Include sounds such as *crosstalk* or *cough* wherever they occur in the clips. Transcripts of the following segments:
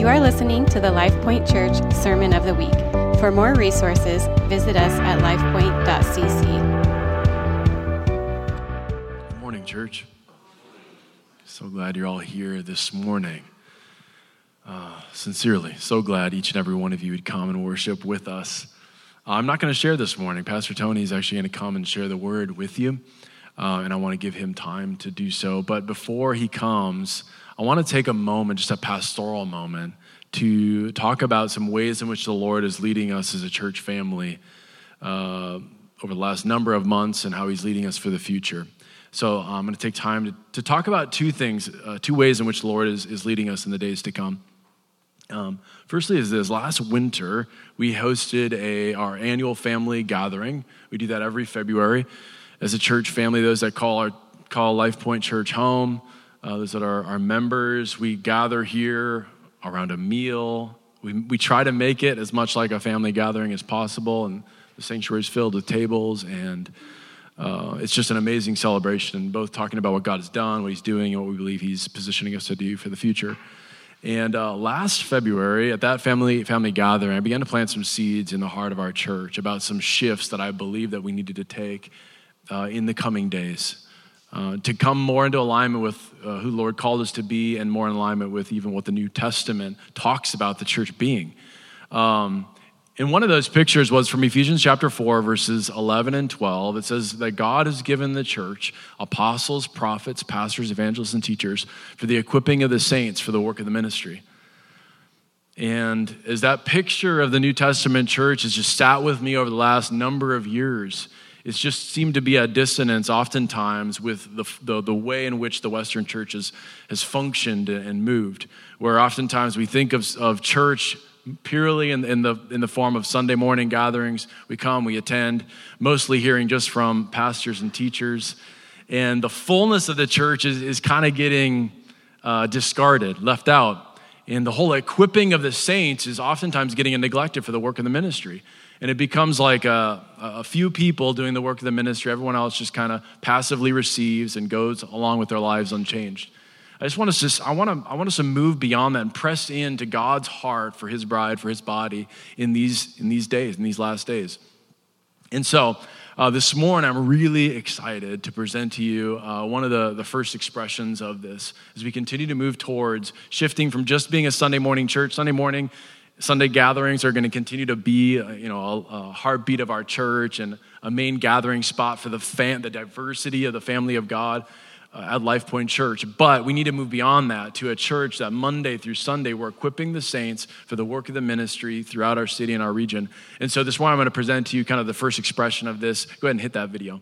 You are listening to the LifePoint Church Sermon of the Week. For more resources, visit us at lifepoint.cc. Good morning, church. So glad you're all here this morning. Uh, sincerely, so glad each and every one of you would come and worship with us. Uh, I'm not going to share this morning. Pastor Tony is actually going to come and share the word with you, uh, and I want to give him time to do so. But before he comes, I want to take a moment, just a pastoral moment, to talk about some ways in which the Lord is leading us as a church family uh, over the last number of months and how He's leading us for the future. So I'm going to take time to, to talk about two things, uh, two ways in which the Lord is, is leading us in the days to come. Um, firstly, is this last winter we hosted a our annual family gathering. We do that every February as a church family. Those that call our call Life Point Church home uh, those that are our members. We gather here around a meal. We, we try to make it as much like a family gathering as possible, and the sanctuary is filled with tables, and uh, it's just an amazing celebration, both talking about what God has done, what He's doing, and what we believe He's positioning us to do for the future. And uh, last February, at that family family gathering, I began to plant some seeds in the heart of our church about some shifts that I believe that we needed to take uh, in the coming days uh, to come more into alignment with uh, who Lord called us to be and more in alignment with even what the New Testament talks about the church being. Um, and one of those pictures was from Ephesians chapter 4, verses 11 and 12. It says that God has given the church apostles, prophets, pastors, evangelists, and teachers for the equipping of the saints for the work of the ministry. And as that picture of the New Testament church has just sat with me over the last number of years, it's just seemed to be a dissonance oftentimes with the, the, the, way in which the Western church has, has functioned and moved, where oftentimes we think of, of church purely in, in, the, in the form of Sunday morning gatherings. We come, we attend, mostly hearing just from pastors and teachers. And the fullness of the church is, is kind of getting uh, discarded, left out. And the whole equipping of the saints is oftentimes getting neglected for the work of the ministry and it becomes like a, a, few people doing the work of the ministry. Everyone else just kind of passively receives and goes along with their lives unchanged. I just want us to, I want to, I want us to move beyond that and press into God's heart for His bride, for His body in these, in these days, in these last days. And so, uh, this morning, I'm really excited to present to you uh, one of the, the first expressions of this as we continue to move towards shifting from just being a Sunday morning church. Sunday morning Sunday gatherings are going to continue to be, uh, you know, a, a, heartbeat of our church and a main gathering spot for the fam- the diversity of the family of God uh, at Life Point Church. But we need to move beyond that to a church that Monday through Sunday we're equipping the saints for the work of the ministry throughout our city and our region. And so this morning I'm going to present to you kind of the first expression of this. Go ahead and hit that video.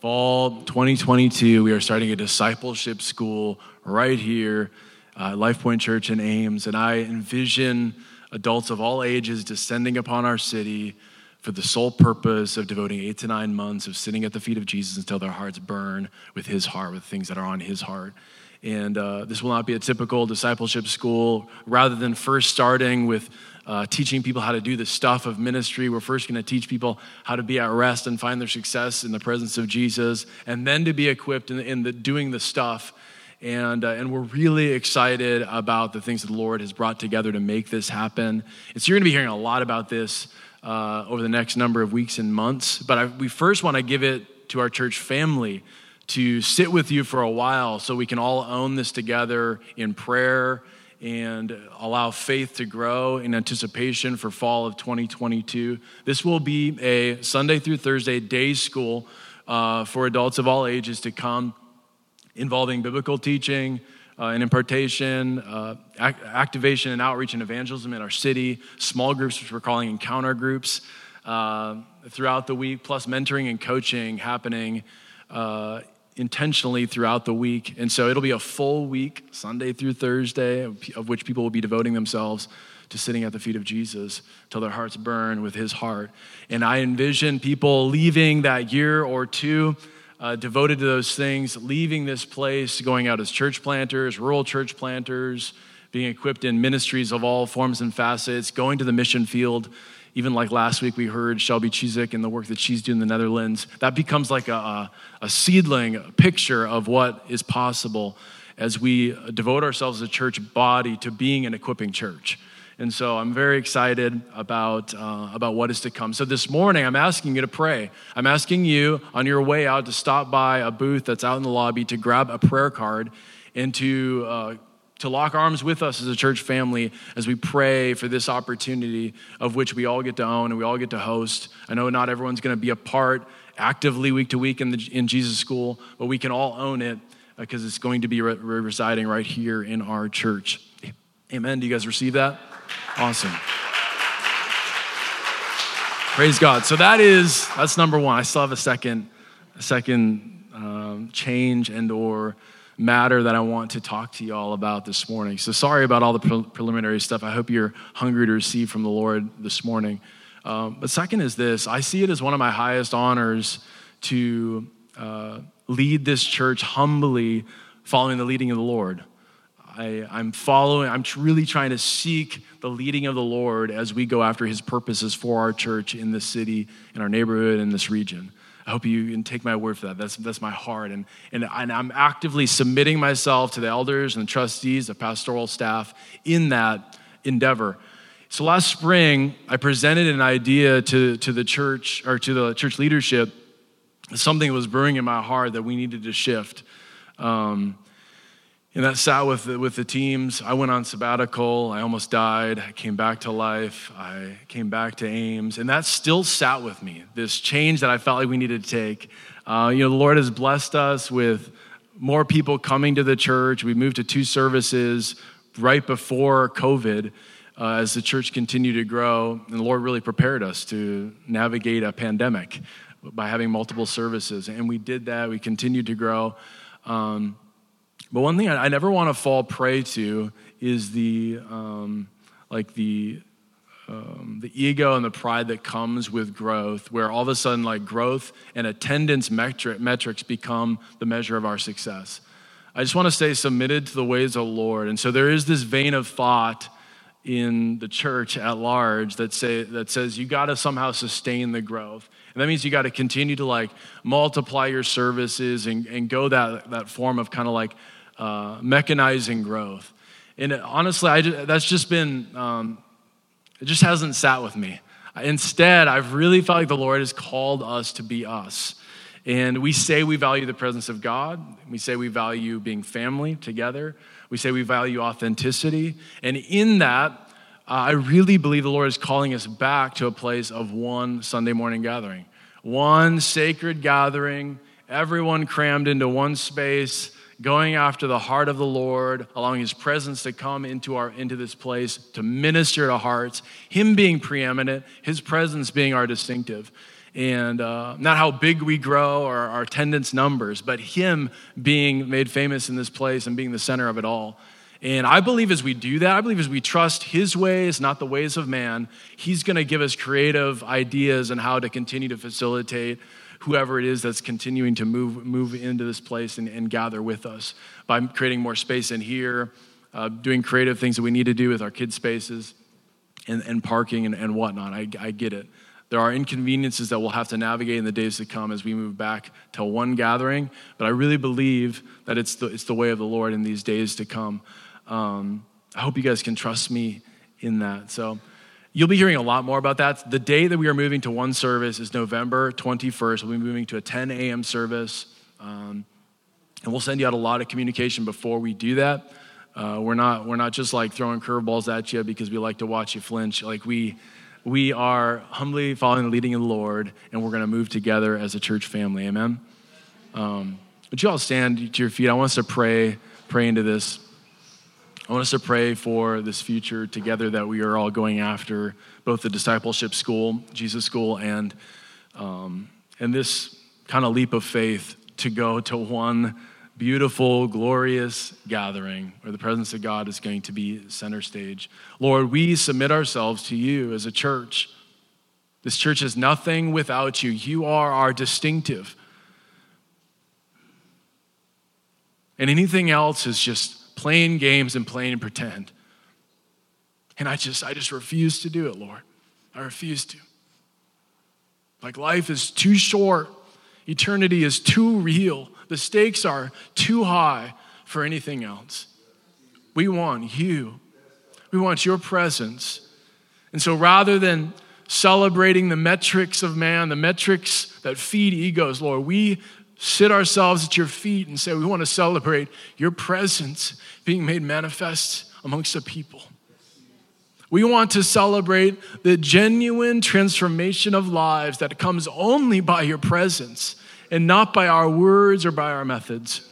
Fall 2022, we are starting a discipleship school right here, uh, Life Point Church in Ames. And I envision adults of all ages descending upon our city for the sole purpose of devoting eight to nine months of sitting at the feet of Jesus until their hearts burn with his heart, with things that are on his heart. And uh, this will not be a typical discipleship school. Rather than first starting with uh, teaching people how to do the stuff of ministry. We're first going to teach people how to be at rest and find their success in the presence of Jesus, and then to be equipped in, in the, doing the stuff. And, uh, and we're really excited about the things that the Lord has brought together to make this happen. And so you're going to be hearing a lot about this uh, over the next number of weeks and months. But I, we first want to give it to our church family to sit with you for a while so we can all own this together in prayer and allow faith to grow in anticipation for fall of 2022. This will be a Sunday through Thursday day school uh, for adults of all ages to come, involving biblical teaching. Uh, and impartation, uh, act- activation and outreach and evangelism in our city, small groups, which we're calling encounter groups, uh, throughout the week, plus mentoring and coaching happening uh, intentionally throughout the week. And so it'll be a full week, Sunday through Thursday, of which people will be devoting themselves to sitting at the feet of Jesus till their hearts burn with his heart. And I envision people leaving that year or two uh, devoted to those things, leaving this place, going out as church planters, rural church planters, being equipped in ministries of all forms and facets, going to the mission field even like last week we heard Shelby Chizik and the work that she's doing in the Netherlands, that becomes like a, a, a seedling a picture of what is possible as we devote ourselves as a church body to being an equipping church. And so I'm very excited about, uh, about what is to come. So this morning, I'm asking you to pray. I'm asking you on your way out to stop by a booth that's out in the lobby to grab a prayer card and to, uh, to lock arms with us as a church family as we pray for this opportunity of which we all get to own and we all get to host. I know not everyone's going to be a part actively week to week in, the, in Jesus School, but we can all own it because uh, it's going to be re- residing right here in our church. Amen. Do you guys receive that? Awesome. Praise God. So that is that's number one. I still have a second, a second um, change and or matter that I want to talk to you all about this morning. So sorry about all the pre- preliminary stuff. I hope you're hungry to receive from the Lord this morning. Um, but second is this: I see it as one of my highest honors to uh, lead this church humbly, following the leading of the Lord. I, I'm following, I'm really trying to seek the leading of the Lord as we go after his purposes for our church in this city, in our neighborhood, in this region. I hope you can take my word for that. That's, that's my heart. And, and, and I'm actively submitting myself to the elders and the trustees, the pastoral staff in that endeavor. So last spring, I presented an idea to, to the church or to the church leadership. Something was brewing in my heart that we needed to shift. Um, and that sat with the, with the teams. I went on sabbatical. I almost died. I came back to life. I came back to Ames. And that still sat with me, this change that I felt like we needed to take. Uh, you know, the Lord has blessed us with more people coming to the church. We moved to two services right before COVID uh, as the church continued to grow. And the Lord really prepared us to navigate a pandemic by having multiple services. And we did that. We continued to grow. Um, but one thing I, I never want to fall prey to is the um, like the um, the ego and the pride that comes with growth, where all of a sudden, like growth and attendance metric, metrics become the measure of our success. I just want to stay submitted to the ways of the Lord. And so there is this vein of thought in the church at large that say that says you got to somehow sustain the growth. And that means you got to continue to like multiply your services and, and go that, that form of kind of like uh, mechanizing growth. And honestly, I, that's just been, um, it just hasn't sat with me. Instead, I've really felt like the Lord has called us to be us. And we say we value the presence of God. We say we value being family together. We say we value authenticity. And in that, uh, I really believe the Lord is calling us back to a place of one Sunday morning gathering, one sacred gathering, everyone crammed into one space going after the heart of the Lord, allowing His presence to come into, our, into this place to minister to hearts, Him being preeminent, His presence being our distinctive. And uh, not how big we grow or our attendance numbers, but Him being made famous in this place and being the center of it all. And I believe as we do that, I believe as we trust His ways, not the ways of man, He's going to give us creative ideas on how to continue to facilitate whoever it is that's continuing to move, move into this place and, and gather with us by creating more space in here, uh, doing creative things that we need to do with our kids' spaces and, and parking and, and whatnot. I, I get it. There are inconveniences that we'll have to navigate in the days to come as we move back to one gathering, but I really believe that it's the, it's the way of the Lord in these days to come. Um, I hope you guys can trust me in that. So, You'll be hearing a lot more about that. The day that we are moving to one service is November 21st. We'll be moving to a 10 a.m. service. Um, and we'll send you out a lot of communication before we do that. Uh, we're, not, we're not just like throwing curveballs at you because we like to watch you flinch. Like we, we are humbly following the leading of the Lord, and we're going to move together as a church family. Amen? Um, would you all stand to your feet? I want us to pray, pray into this. I want us to pray for this future together that we are all going after, both the discipleship school, Jesus school, and, um, and this kind of leap of faith to go to one beautiful, glorious gathering where the presence of God is going to be center stage. Lord, we submit ourselves to you as a church. This church is nothing without you. You are our distinctive. And anything else is just playing games and playing pretend. And I just, I just refuse to do it, Lord. I refuse to. Like life is too short, eternity is too real, the stakes are too high for anything else. We want you, we want your presence. And so rather than celebrating the metrics of man, the metrics that feed egos, Lord, we sit ourselves at your feet and say, We want to celebrate your presence being made manifest amongst the people. We want to celebrate the genuine transformation of lives that comes only by your presence and not by our words or by our methods.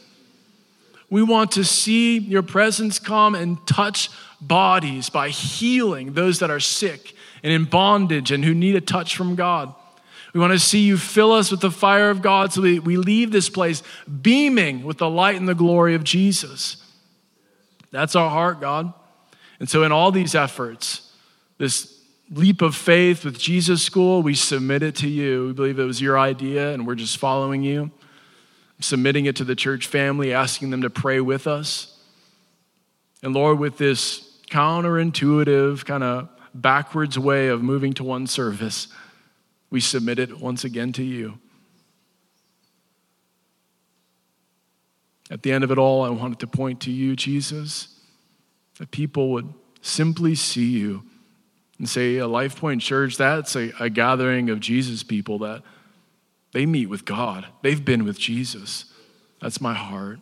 We want to see your presence come and touch bodies by healing those that are sick and in bondage and who need a touch from God. We want to see you fill us with the fire of God so we, we leave this place beaming with the light and the glory of Jesus. That's our heart, God. And so, in all these efforts, this leap of faith with Jesus School, we submit it to you. We believe it was your idea, and we're just following you, submitting it to the church family, asking them to pray with us. And Lord, with this counterintuitive, kind of backwards way of moving to one service, we submit it once again to you. At the end of it all, I wanted to point to you, Jesus, that people would simply see you and say, a Life Point Church, that's a, a gathering of Jesus people that they meet with God. They've been with Jesus. That's my heart.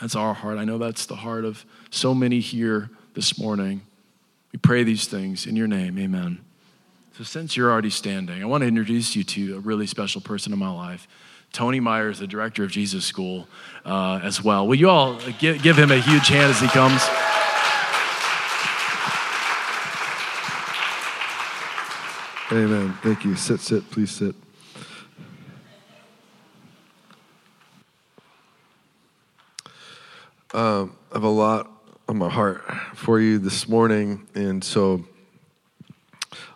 That's our heart. I know that's the heart of so many here this morning. We pray these things in your name. Amen. So, since you're already standing, I want to introduce you to a really special person in my life. Tony Myers, the director of Jesus School, uh, as well. Will you all give, give him a huge hand as he comes? Amen. Thank you. Sit, sit, please sit. Um, I have a lot on my heart for you this morning, and so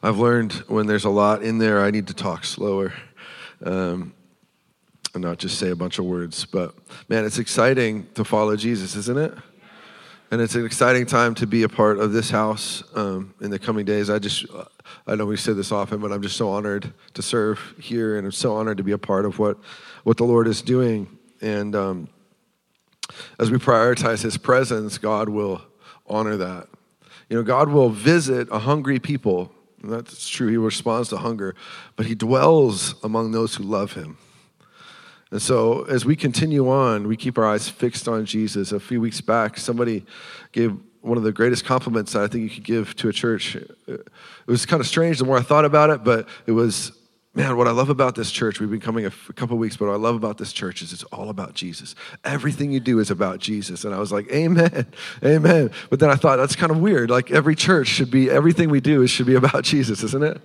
I've learned when there's a lot in there, I need to talk slower um, and not just say a bunch of words. But man, it's exciting to follow Jesus, isn't it? And it's an exciting time to be a part of this house um, in the coming days. I just, I know we say this often, but I'm just so honored to serve here, and I'm so honored to be a part of what, what the Lord is doing. And um, as we prioritize His presence, God will honor that. You know, God will visit a hungry people that's true. He responds to hunger, but he dwells among those who love him. And so, as we continue on, we keep our eyes fixed on Jesus. A few weeks back, somebody gave one of the greatest compliments that I think you could give to a church. It was kind of strange the more I thought about it, but it was man, what I love about this church, we've been coming a, a couple weeks, but what I love about this church is it's all about Jesus. Everything you do is about Jesus. And I was like, amen, amen. But then I thought, that's kind of weird. Like every church should be, everything we do should be about *laughs* Jesus, isn't it?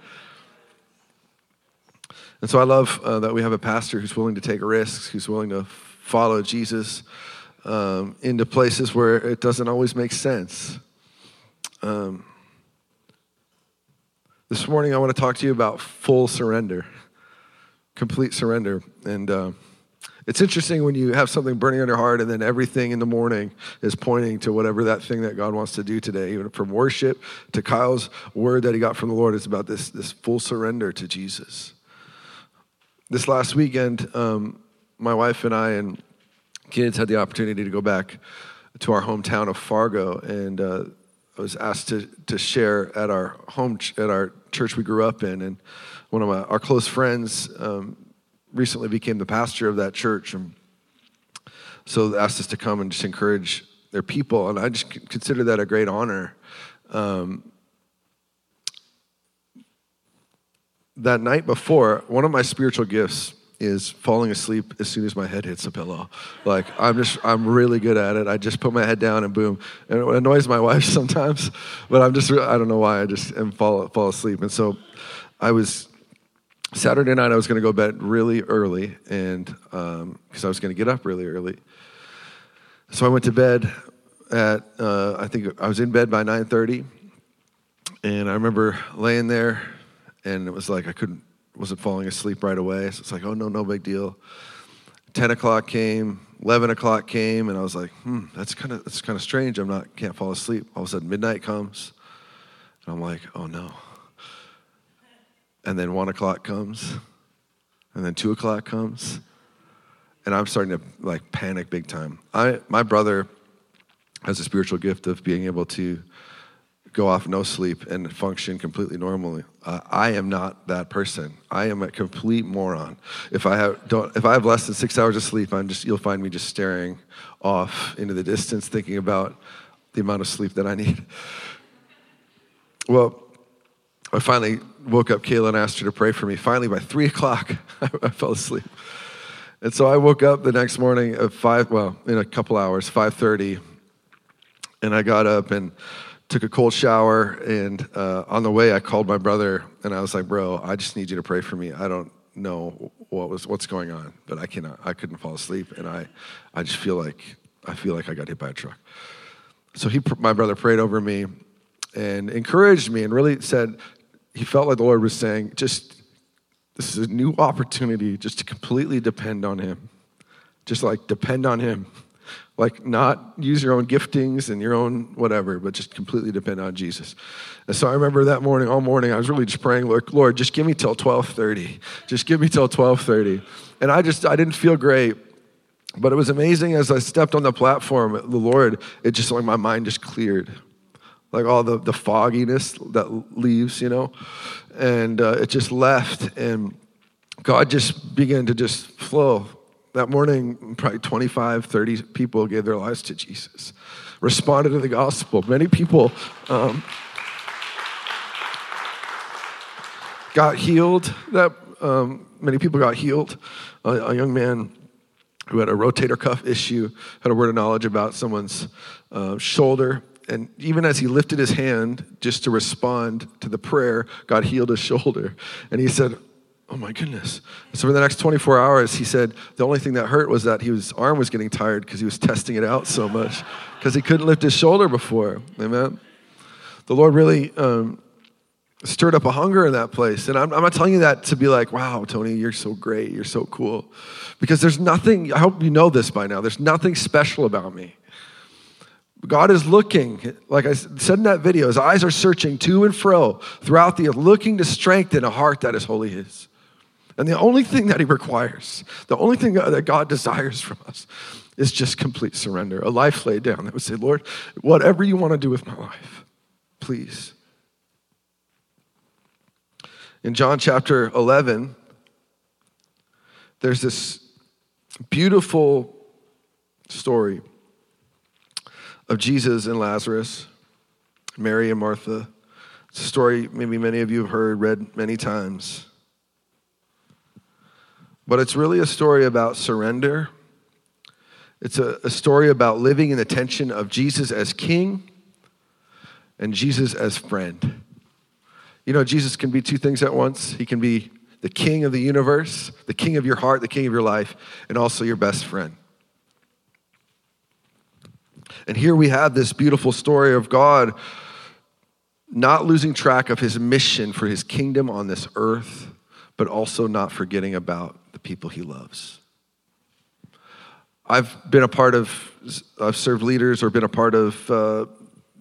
And so I love uh, that we have a pastor who's willing to take risks, who's willing to follow Jesus um, into places where it doesn't always make sense. Um, this morning, I want to talk to you about full surrender, complete surrender. And uh, it's interesting when you have something burning on your heart, and then everything in the morning is pointing to whatever that thing that God wants to do today. Even from worship to Kyle's word that he got from the Lord, it's about this, this full surrender to Jesus. This last weekend, um, my wife and I and kids had the opportunity to go back to our hometown of Fargo, and uh, I was asked to, to share at our home at our church we grew up in, and one of my, our close friends um, recently became the pastor of that church, and so asked us to come and just encourage their people, and I just consider that a great honor. Um, that night before, one of my spiritual gifts is falling asleep as soon as my head hits the pillow. Like I'm just I'm really good at it. I just put my head down and boom. And it annoys my *laughs* wife sometimes, but I'm just I don't know why I just am fall fall asleep. And so I was Saturday night I was going to go bed really early and because um, I was going to get up really early. So I went to bed at uh, I think I was in bed by 9:30 and I remember laying there and it was like I couldn't wasn't falling asleep right away. So it's like, oh no, no big deal. Ten o'clock came, eleven o'clock came, and I was like, hmm, that's kind of that's kind of strange. I'm not can't fall asleep. All of a sudden, midnight comes, and I'm like, oh no. And then one o'clock comes, and then two o'clock comes, and I'm starting to like panic big time. I, my brother has a spiritual gift of being able to go off no sleep and function completely normally. Uh, I am not that person. I am a complete moron. If I have don't, if I have less than six hours of sleep, I'm just you'll find me just staring off into the distance, thinking about the amount of sleep that I need. *laughs* Well, I finally woke up Kayla and asked her to pray for me. Finally, by three o'clock, *laughs* I fell asleep. And so I woke up the next morning at five, well, in a couple hours, 5.30, and I got up and took a cold shower. And uh, on the way, I called my brother, and I was like, bro, I just need you to pray for me. I don't know what was, what's going on, but I cannot, I couldn't fall asleep. And I, I just feel like, I feel like I got hit by a truck. So he, my brother prayed over me and encouraged me and really said, he felt like the Lord was saying, just this is a new opportunity just to completely depend on Him. Just like depend on Him. Like not use your own giftings and your own whatever, but just completely depend on Jesus. And so I remember that morning, all morning, I was really just praying, Lord, Lord just give me till 1230. Just give me till 1230. And I just, I didn't feel great. But it was amazing as I stepped on the platform, the Lord, it just like my mind just cleared like all the, the fogginess that leaves, you know, and uh, it just left, and God just began to just flow. That morning, probably 25, 30 people gave their lives to Jesus, responded to the gospel. Many people um, got healed. That um, many people got healed. A, a young man who had a rotator cuff issue had a word of knowledge about someone's uh, shoulder and even as he lifted his hand just to respond to the prayer, God healed his *laughs* shoulder. And he said, Oh my goodness. So for the next 24 hours, he said the only thing that hurt was that his arm was getting tired because he was testing it out so much because he couldn't lift his shoulder before. Amen. The Lord really um, stirred up a hunger in that place. And I'm, I'm not telling you that to be like, wow, Tony, you're so great. You're so cool. Because there's nothing, I hope you know this by now, there's nothing special about me. God is looking, like I said in that video, his eyes are searching to and fro throughout the earth, looking to strengthen a heart that is wholly his. And the only thing that he requires, the only thing that God desires from us is just complete surrender, a life laid down that would say, Lord, whatever you want to do with my life, please. In John chapter 11, there's this beautiful story of Jesus and Lazarus, Mary and Martha. It's a story maybe many of you have heard, read many times. But it's really a story about surrender. It's a, a story about living in the tension of Jesus as king and Jesus as friend. You know, Jesus can be two things at once. He can be the king of the universe, the king of your heart, the king of your life, and also your best friend. And here we have this beautiful story of God not losing track of his mission for his kingdom on this earth, but also not forgetting about the people he loves. I've been a part of, I've served leaders or been a part of uh,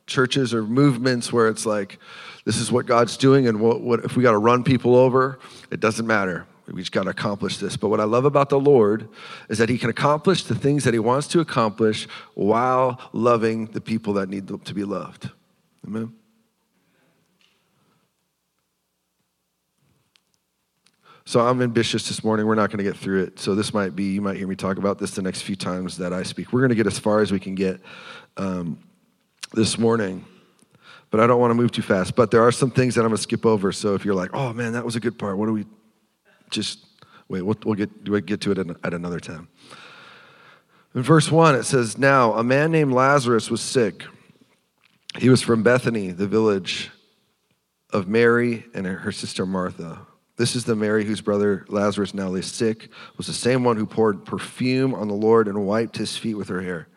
churches or movements where it's like, this is what God's doing, and what, what if we got to run people over, it doesn't matter. We just got to accomplish this. But what I love about the Lord is that He can accomplish the things that He wants to accomplish while loving the people that need to be loved. Amen. So I'm ambitious this morning. We're not going to get through it. So this might be, you might hear me talk about this the next few times that I speak. We're going to get as far as we can get um, this morning. But I don't want to move too fast. But there are some things that I'm going to skip over. So if you're like, oh man, that was a good part, what do we just wait, we'll, we'll get, we'll get to it at another time. In verse 1, it says, Now a man named Lazarus was sick. He was from Bethany, the village of Mary and her sister Martha. This is the Mary whose brother Lazarus now lay sick, was the same one who poured perfume on the Lord and wiped his feet with her hair.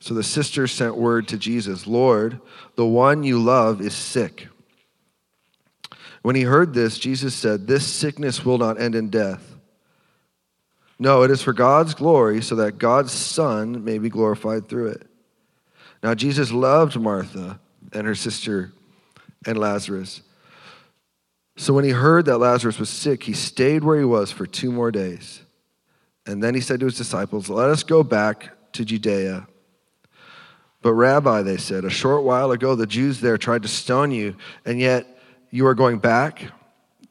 So the sister sent word to Jesus Lord, the one you love is sick. When he heard this, Jesus said, This sickness will not end in death. No, it is for God's glory, so that God's Son may be glorified through it. Now, Jesus loved Martha and her sister and Lazarus. So when he heard that Lazarus was sick, he stayed where he was for two more days. And then he said to his disciples, Let us go back to Judea. But, Rabbi, they said, a short while ago the Jews there tried to stone you, and yet you are going back?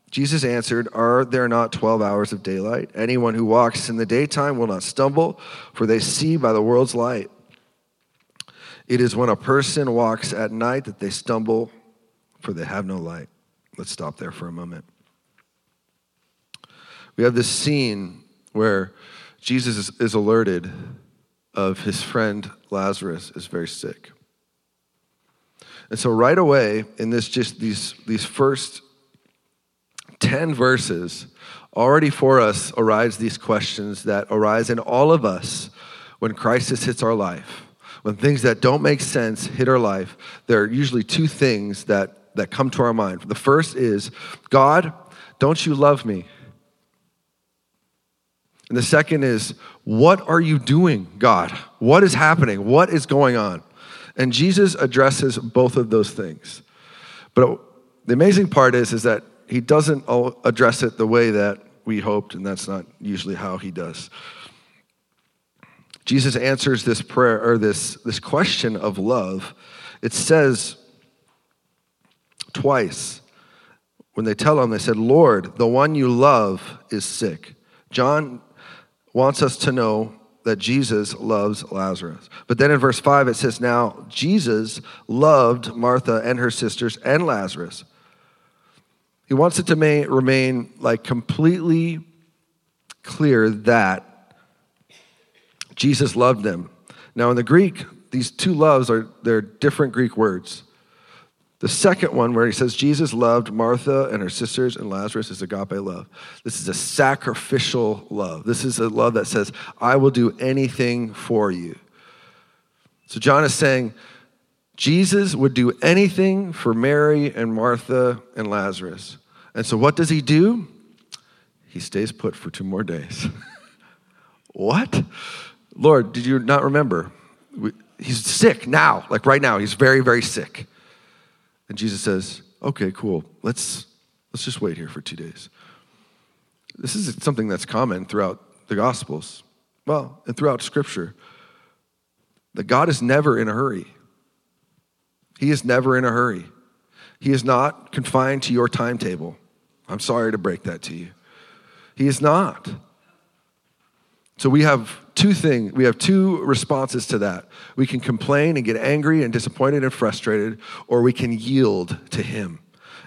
Jesus answered, Are there not 12 hours of daylight? Anyone who walks in the daytime will not stumble, for they see by the world's light. It is when a person walks at night that they stumble, for they have no light. Let's stop there for a moment. We have this scene where Jesus is, is alerted of his friend Lazarus is very sick. And so right away in this just these these first 10 verses already for us arise these questions that arise in all of us when crisis hits our life. When things that don't make sense hit our life, there are usually two things that that come to our mind. The first is, God, don't you love me? And the second is, what are you doing, God? What is happening? What is going on? And Jesus addresses both of those things. But the amazing part is, is that he doesn't address it the way that we hoped, and that's not usually how he does. Jesus answers this prayer or this, this question of love. It says twice when they tell him, they said, Lord, the one you love is sick. John wants us to know that Jesus loves Lazarus. But then in verse 5, it says, Now Jesus loved Martha and her sisters and Lazarus. He wants it to remain like completely clear that Jesus loved them. Now, in the Greek, these two loves are they're different Greek words. The second one, where he says Jesus loved Martha and her sisters and Lazarus, is agape love. This is a sacrificial love. This is a love that says, I will do anything for you. So John is saying, Jesus would do anything for Mary and Martha and Lazarus. And so what does he do? He stays put for two more days. *laughs* what? Lord, did you not remember? He's sick now, like right now. He's very, very sick. And Jesus says, okay, cool. Let's, let's just wait here for two days. This is something that's common throughout the Gospels, well, and throughout Scripture, that God is never in a hurry. He is never in a hurry. He is not confined to your timetable. I'm sorry to break that to you. He is not. So we have two things, we have two responses to that. We can complain and get angry and disappointed and frustrated, or we can yield to Him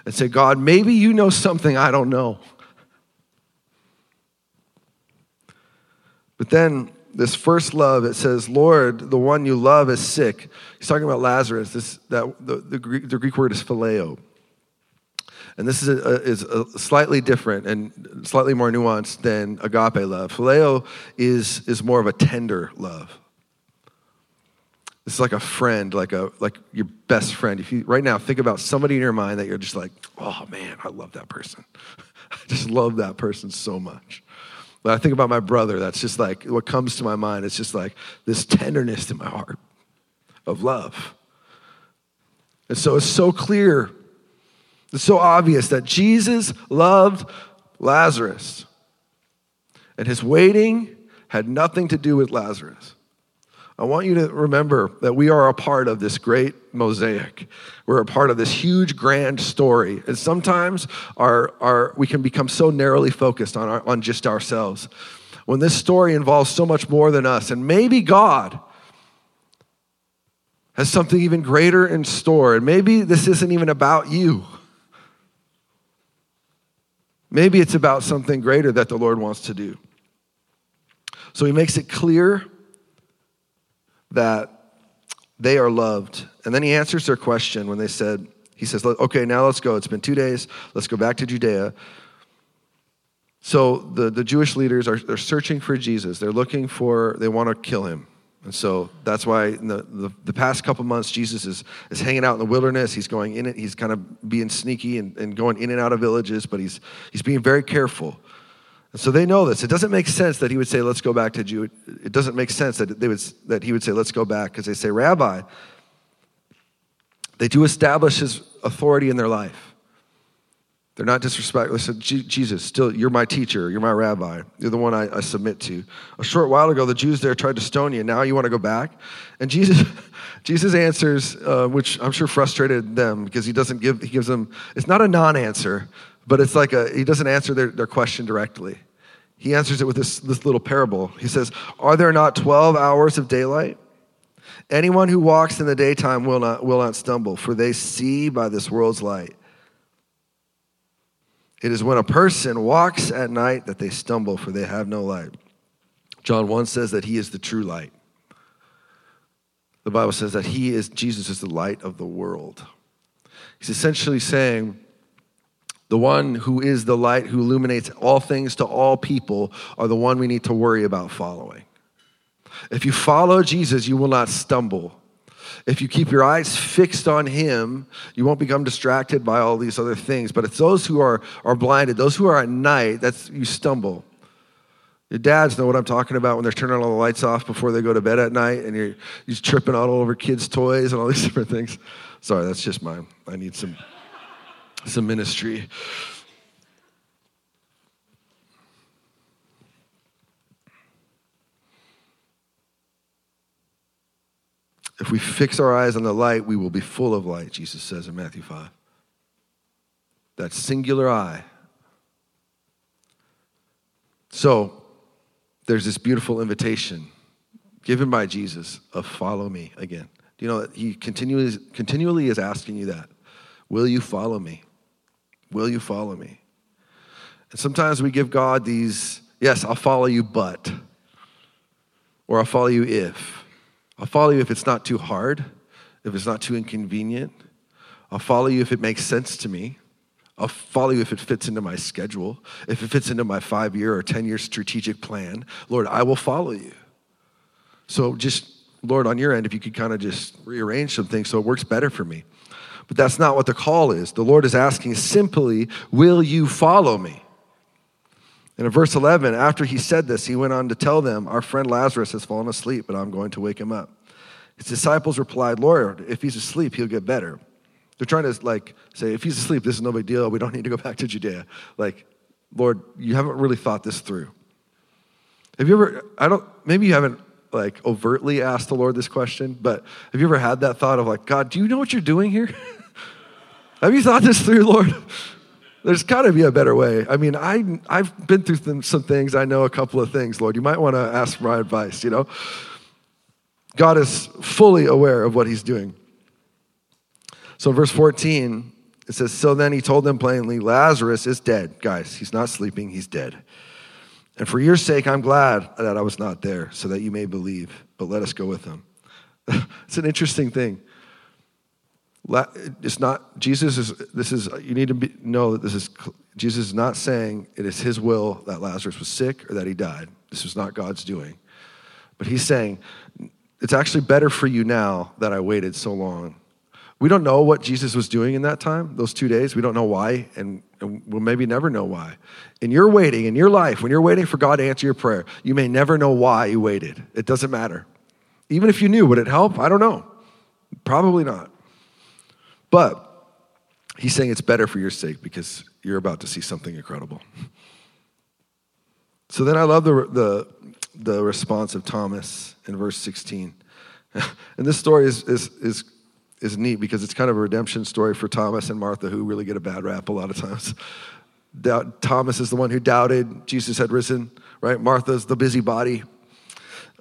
and say, God, maybe you know something I don't know. But then this first love, it says, Lord, the one you love is sick. He's talking about Lazarus. This, that, the, the, Greek, the Greek word is phileo. And this is, a, is a slightly different and slightly more nuanced than agape love. Phileo is, is more of a tender love. It's like a friend, like a like your best friend. If you right now think about somebody in your mind that you're just like, oh man, I love that person. *laughs* I just love that person so much. But I think about my brother, that's just like what comes to my mind. It's just like this tenderness in my heart of love. And so it's so clear it's so obvious that Jesus loved Lazarus. And his waiting had nothing to do with Lazarus. I want you to remember that we are a part of this great mosaic. We're a part of this huge, grand story. And sometimes our, our, we can become so narrowly focused on, our, on just ourselves. When this story involves so much more than us, and maybe God has something even greater in store, and maybe this isn't even about you. Maybe it's about something greater that the Lord wants to do. So he makes it clear that they are loved. And then he answers their question when they said, he says, okay, now let's go. It's been two days. Let's go back to Judea. So the, the Jewish leaders are they're searching for Jesus. They're looking for, they want to kill him. And so that's why in the, the, the, past couple months, Jesus is, is hanging out in the wilderness. He's going in it. He's kind of being sneaky and, and going in and out of villages, but he's, he's being very careful. And so they know this. It doesn't make sense that he would say, let's go back to Jew. It doesn't make sense that, they would, that he would say, let's go back, because they say, Rabbi. They do establish his authority in their life. They're not disrespectful. They said, Jesus, still, you're my teacher. You're my rabbi. You're the one I, I, submit to. A short while ago, the Jews there tried to stone you. Now you want to go back? And Jesus, *laughs* Jesus answers, uh, which I'm sure frustrated them because he doesn't give, he gives them, it's not a non answer, but it's like a, he doesn't answer their, their question directly. He answers it with this, this little parable. He says, Are there not 12 hours of daylight? Anyone who walks in the daytime will not, will not stumble, for they see by this world's light. It is when a person walks at night that they stumble, for they have no light. John 1 says that he is the true light. The Bible says that he is, Jesus is the light of the world. He's essentially saying, the one who is the light, who illuminates all things to all people, are the one we need to worry about following. If you follow Jesus, you will not stumble. If you keep your eyes fixed on Him, you won't become distracted by all these other things. But it's those who are, are blinded, those who are at night, that's you stumble. Your dads know what I'm talking about when they're turning all the lights off before they go to bed at night and you're, you're tripping all over kids' toys and all these *laughs* different things. Sorry, that's just mine. I need some, some ministry. If we fix our eyes on the light, we will be full of light, Jesus says in Matthew 5. That singular eye. So, there's this beautiful invitation given by Jesus of follow me again. Do you know that he continually, continually is asking you that? Will you follow me? Will you follow me? And sometimes we give God these, yes, I'll follow you, but, or I'll follow you if. I'll follow you if it's not too hard, if it's not too inconvenient. I'll follow you if it makes sense to me. I'll follow you if it fits into my schedule, if it fits into my five year or 10 year strategic plan. Lord, I will follow you. So, just, Lord, on your end, if you could kind of just rearrange some things so it works better for me. But that's not what the call is. The Lord is asking simply, Will you follow me? And in verse 11, after he said this, he went on to tell them, Our friend Lazarus has fallen asleep, but I'm going to wake him up. His disciples replied, Lord, if he's asleep, he'll get better. They're trying to like say, if he's asleep, this is no big deal. We don't *laughs* need to go back to Judea. Like, Lord, you haven't really thought this through. Have you ever, I don't, maybe you haven't like overtly asked the Lord this question, but have you ever had that thought of like, God, do you know what you're doing here? *laughs* have you thought this through, Lord? There's got to be a better way. I mean, I, I've been through some things. I know a couple of things, Lord. You might want to ask my advice, you know? God is fully aware of what he's doing. So, verse 14, it says, So then he told them plainly, Lazarus is dead. Guys, he's not sleeping, he's dead. And for your sake, I'm glad that I was not there, so that you may believe. But let us go with him. *laughs* it's an interesting thing. It's not, Jesus is, this is, you need to be, know that this is, Jesus is not saying it is his will that Lazarus was sick or that he died. This was not God's doing. But he's saying, it's actually better for you now that I waited so long. We don't know what Jesus was doing in that time, those two days. We don't know why, and, and we'll maybe never know why. In your waiting, in your life, when you're waiting for God to answer your prayer, you may never know why you waited. It doesn't matter. Even if you knew, would it help? I don't know. Probably not. But he's saying it's better for your sake because you're about to see something incredible. So then I love the, the, the response of Thomas in verse 16. *laughs* and this story is, is, is, is neat because it's kind of a redemption story for Thomas and Martha, who really get a bad rap a lot of times. *laughs* Doubt, Thomas is the one who doubted Jesus had risen, right? Martha's the busybody.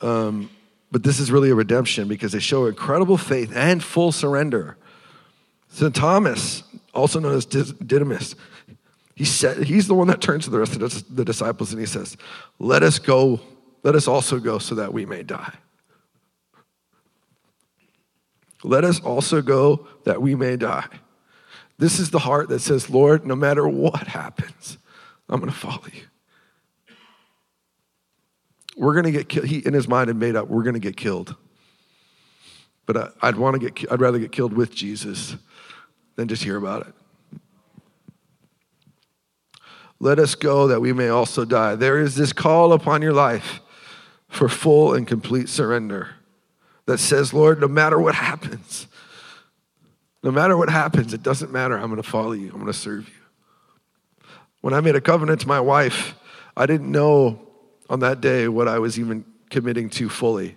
Um, but this is really a redemption because they show incredible faith and full surrender. So Thomas, also known as Didymus, he said, he's the one that turns to the rest of the disciples and he says, Let us go, let us also go so that we may die. Let us also go that we may die. This is the heart that says, Lord, no matter what happens, I'm going to follow you. We're going to get killed. He, in his mind, had made up, we're going to get killed. But I, would want to get, I'd rather get killed with Jesus than just hear about it. Let us go that we may also die. There is this call upon your life for full and complete surrender that says, Lord, no matter what happens, no matter what happens, it doesn't matter. I'm going to follow you, I'm going to serve you. When I made a covenant to my wife, I didn't know on that day what I was even committing to fully.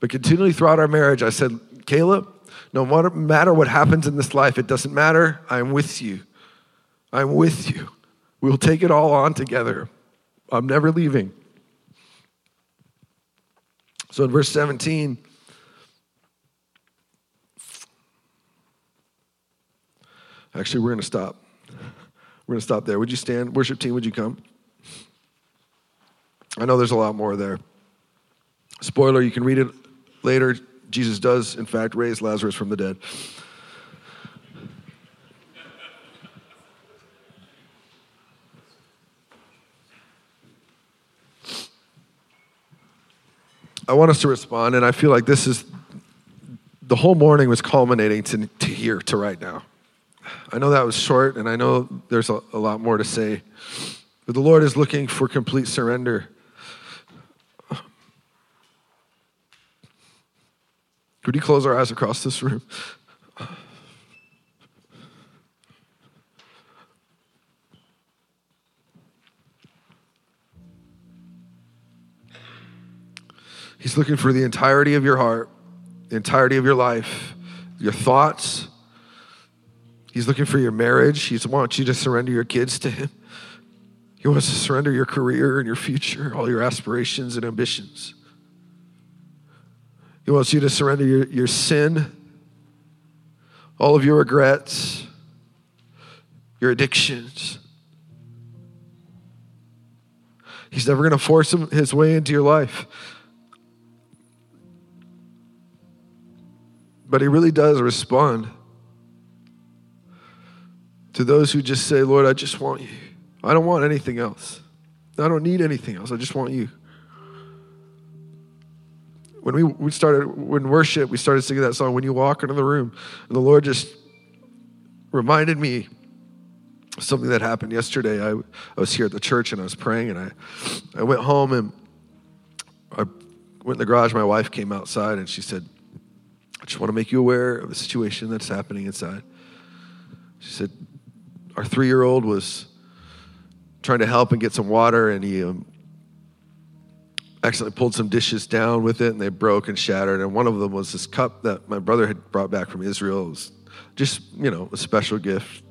But continually throughout our marriage, I said, Caleb, no matter what happens in this life, it doesn't matter. I'm with you. I'm with you. We'll take it all on together. I'm never leaving. So in verse 17, actually, we're going to stop. We're going to stop there. Would you stand? Worship team, would you come? I know there's a lot more there. Spoiler, you can read it later. Jesus does, in fact, raise Lazarus from the dead. I want us to respond, and I feel like this is the whole morning was culminating to, to here, to right now. I know that was short, and I know there's a, a lot more to say, but the Lord is looking for complete surrender. Could we close our eyes across this room? He's looking for the entirety of your heart, the entirety of your life, your thoughts. He's looking for your marriage. He wants you to surrender your kids to Him. He wants to surrender your career and your future, all your aspirations and ambitions. He wants you to surrender your, your sin, all of your regrets, your addictions. He's never going to force him, his way into your life. But he really does respond to those who just say, Lord, I just want you. I don't want anything else. I don't need anything else. I just want you. When we, we started, when worship, we started singing that song, When You Walk Into the Room. And the Lord just reminded me something that happened yesterday. I, I was here at the church and I was praying and I, I went home and I went in the garage. My wife came outside and she said, I just want to make you aware of the situation that's happening inside. She said, Our three year old was trying to help and get some water, and he um, accidentally pulled some dishes down with it, and they broke and shattered. And one of them was this cup that my brother had brought back from Israel. It was just, you know, a special gift.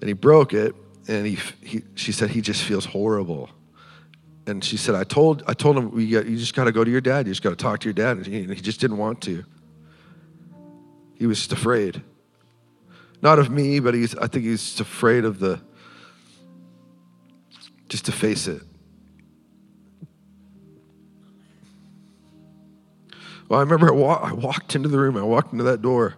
And he broke it, and he, he she said, he just feels horrible. And she said, I told, I told him, got, you just got to go to your dad. You just got to talk to your dad. And he, and he just didn't want to. He was just afraid. Not of me, but he's, I think he's afraid of the, just to face it. I remember I, I walked into the room, I walked into that door,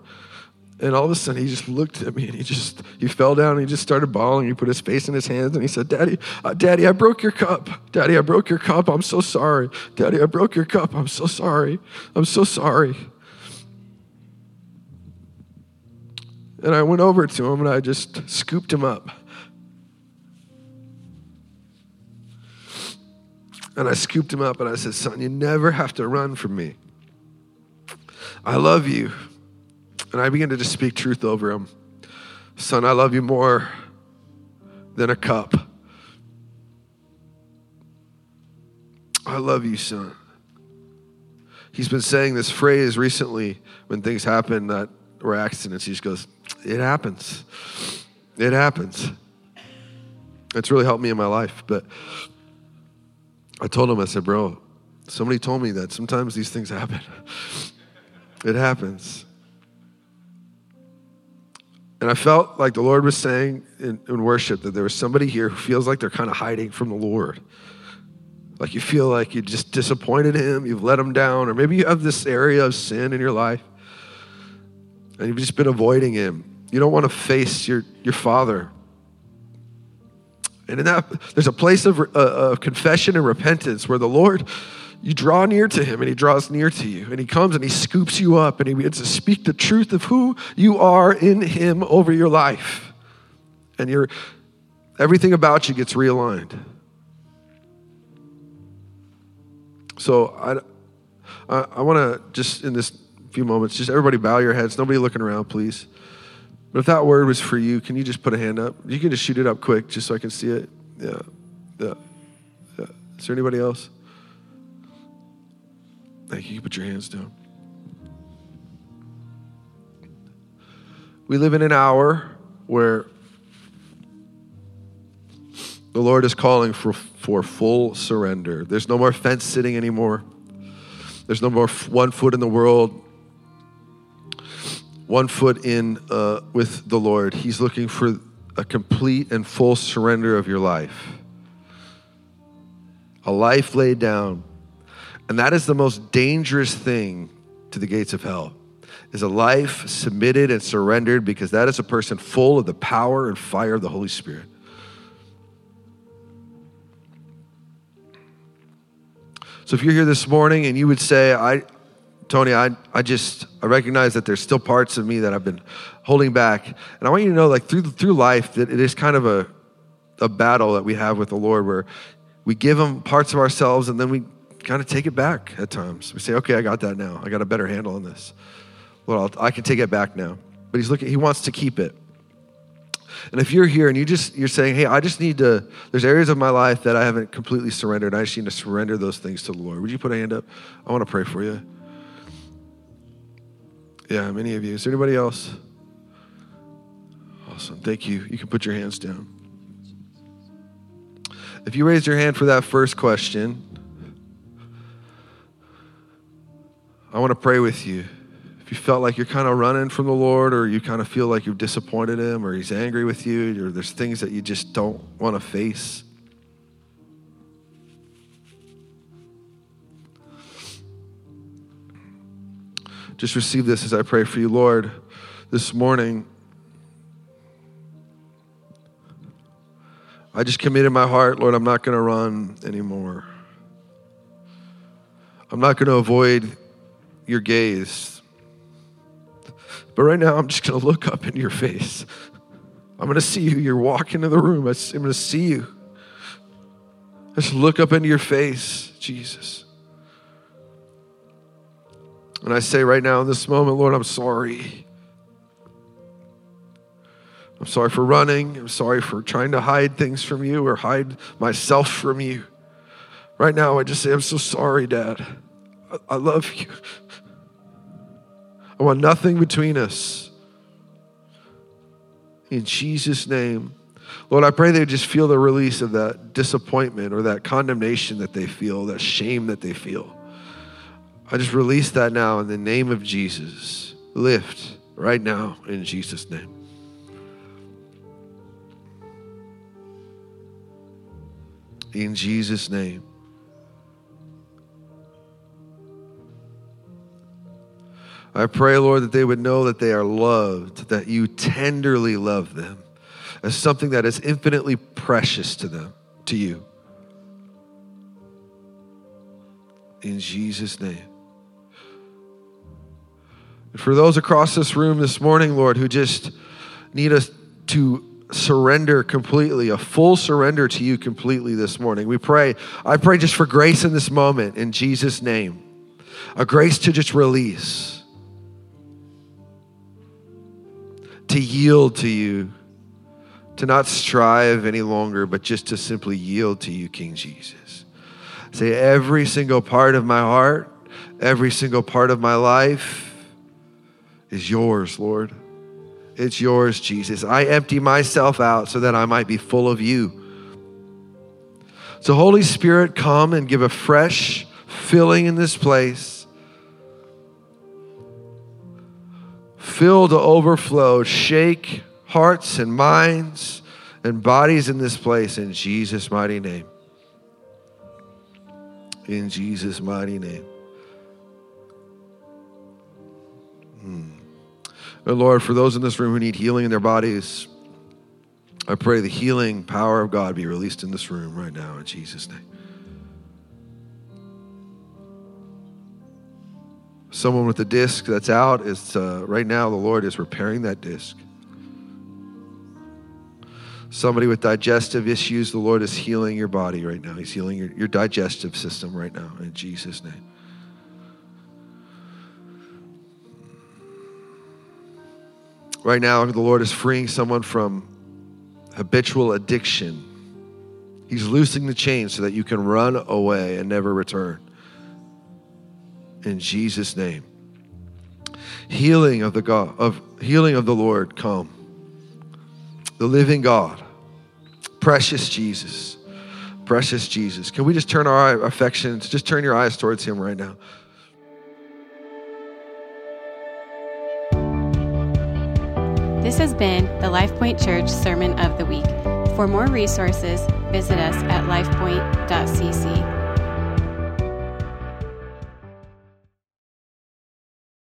and all of a sudden he just looked at me and he just, he fell down and he just started bawling. He put his face in his hands and he said, Daddy, uh, Daddy, I broke your cup. Daddy, I broke your cup. I'm so sorry. Daddy, I broke your cup. I'm so sorry. I'm so sorry. And I went over to him and I just scooped him up. And I scooped him up and I said, Son, you never have to run from me. I love you. And I began to just speak truth over him. Son, I love you more than a cup. I love you, son. He's been saying this phrase recently when things happen that were accidents. He just goes, it happens. It happens. It's really helped me in my life. But I told him, I said, bro, somebody told me that sometimes these things happen. It happens. And I felt like the Lord was saying in, in, worship that there was somebody here who feels like they're kind of hiding from the Lord. Like you feel like you just disappointed him, you've let him down, or maybe you have this area of sin in your life and you've just been avoiding him. You don't want to face your, your father. And in that, there's a place of, uh, of confession and repentance where the Lord, you draw near to him and he draws near to you. And he comes and he scoops you up and he begins to speak the truth of who you are in him over your life. And your, everything about you gets realigned. So I, I, I want to just in this few moments. Just everybody bow your heads. Nobody looking around, please. But if that word was for you, can you just put a hand up? You can just shoot it up quick just so I can see it. Yeah. Yeah. Yeah. Is there anybody else? Thank you. You put your hands down. We live in an hour where the Lord is calling for, for full surrender. There's no more fence sitting anymore. There's no more one foot in the world, one foot in uh, with the Lord. He's looking for a complete and full surrender of your life, a life laid down. And that is the most dangerous thing to the gates of hell is a life submitted and surrendered because that is a person full of the power and fire of the Holy Spirit. So if you're here this morning and you would say, I, Tony, I, I just, I recognize that there's still parts of me that I've been holding back. And I want you to know, like, through, through life, that it is kind of a, a battle that we have with the Lord where we give him parts of ourselves and then we kind of take it back at times. We say, okay, I got that now. I got a better handle on this. Well, i can take it back now. But he's looking, he wants to keep it. And if you're here and you just you're saying, "Hey, I just need to there's areas of my life that I haven't completely surrendered. I just need to surrender those things to the Lord." Would you put a hand up? I want to pray for you. Yeah, many of you. Is there anybody else? Awesome. Thank you. You can put your hands down. If you raised your hand for that first question, I want to pray with you if you felt like you're kind of running from the Lord or you kind of feel like you've disappointed him or he's angry with you or there's things that you just don't want to face. Just receive this as I pray for you, Lord. This morning, I just committed my heart, Lord, I'm not going to run anymore. I'm not going to avoid your gaze. But right now, I'm just going to look up into your face. I'm going to see you. You're walking in the room. I'm going to see you. Just look up into your face, Jesus. And I say right now in this moment, Lord, I'm sorry. I'm sorry for running. I'm sorry for trying to hide things from you or hide myself from you. Right now, I just say, I'm so sorry, Dad. I, I love you. I want nothing between us. In Jesus' name. Lord, I pray they just feel the release of that disappointment or that condemnation that they feel, that shame that they feel. I just release that now in the name of Jesus. Lift right now in Jesus' name. In Jesus' name. I pray, Lord, that they would know that they are loved, that you tenderly love them as something that is infinitely precious to them, to you. In Jesus' name. And for those across this room this morning, Lord, who just need us to surrender completely, a full surrender to you completely this morning, we pray. I pray just for grace in this moment in Jesus' name, a grace to just release to yield to you, to not strive any longer, but just to simply yield to you, King Jesus. Say, every single part of my heart, every single part of my life is yours, Lord. It's yours, Jesus. I empty myself out so that I might be full of you. So, Holy Spirit, come and give a fresh filling in this place. Fill to overflow. Shake hearts and minds and bodies in this place in Jesus' mighty name. In Jesus' mighty name. Hmm. And Lord, for those in this room who need healing in their bodies, I pray the healing power of God be released in this room right now in Jesus' name. Someone with a disc that's out is uh, right now the lord is repairing that disc. Somebody with digestive issues the lord is healing your body right now. He's healing your, your digestive system right now in jesus name. Right now the lord is freeing someone from habitual addiction. He's loosing the chains so that you can run away and never return. In Jesus' name. Healing of the God of healing of the Lord come. The living God. Precious Jesus. Precious Jesus. Can we just turn our affections, just turn your eyes towards him right now? This has been the LifePoint Church Sermon of the Week. For more resources, visit us at lifepoint.cc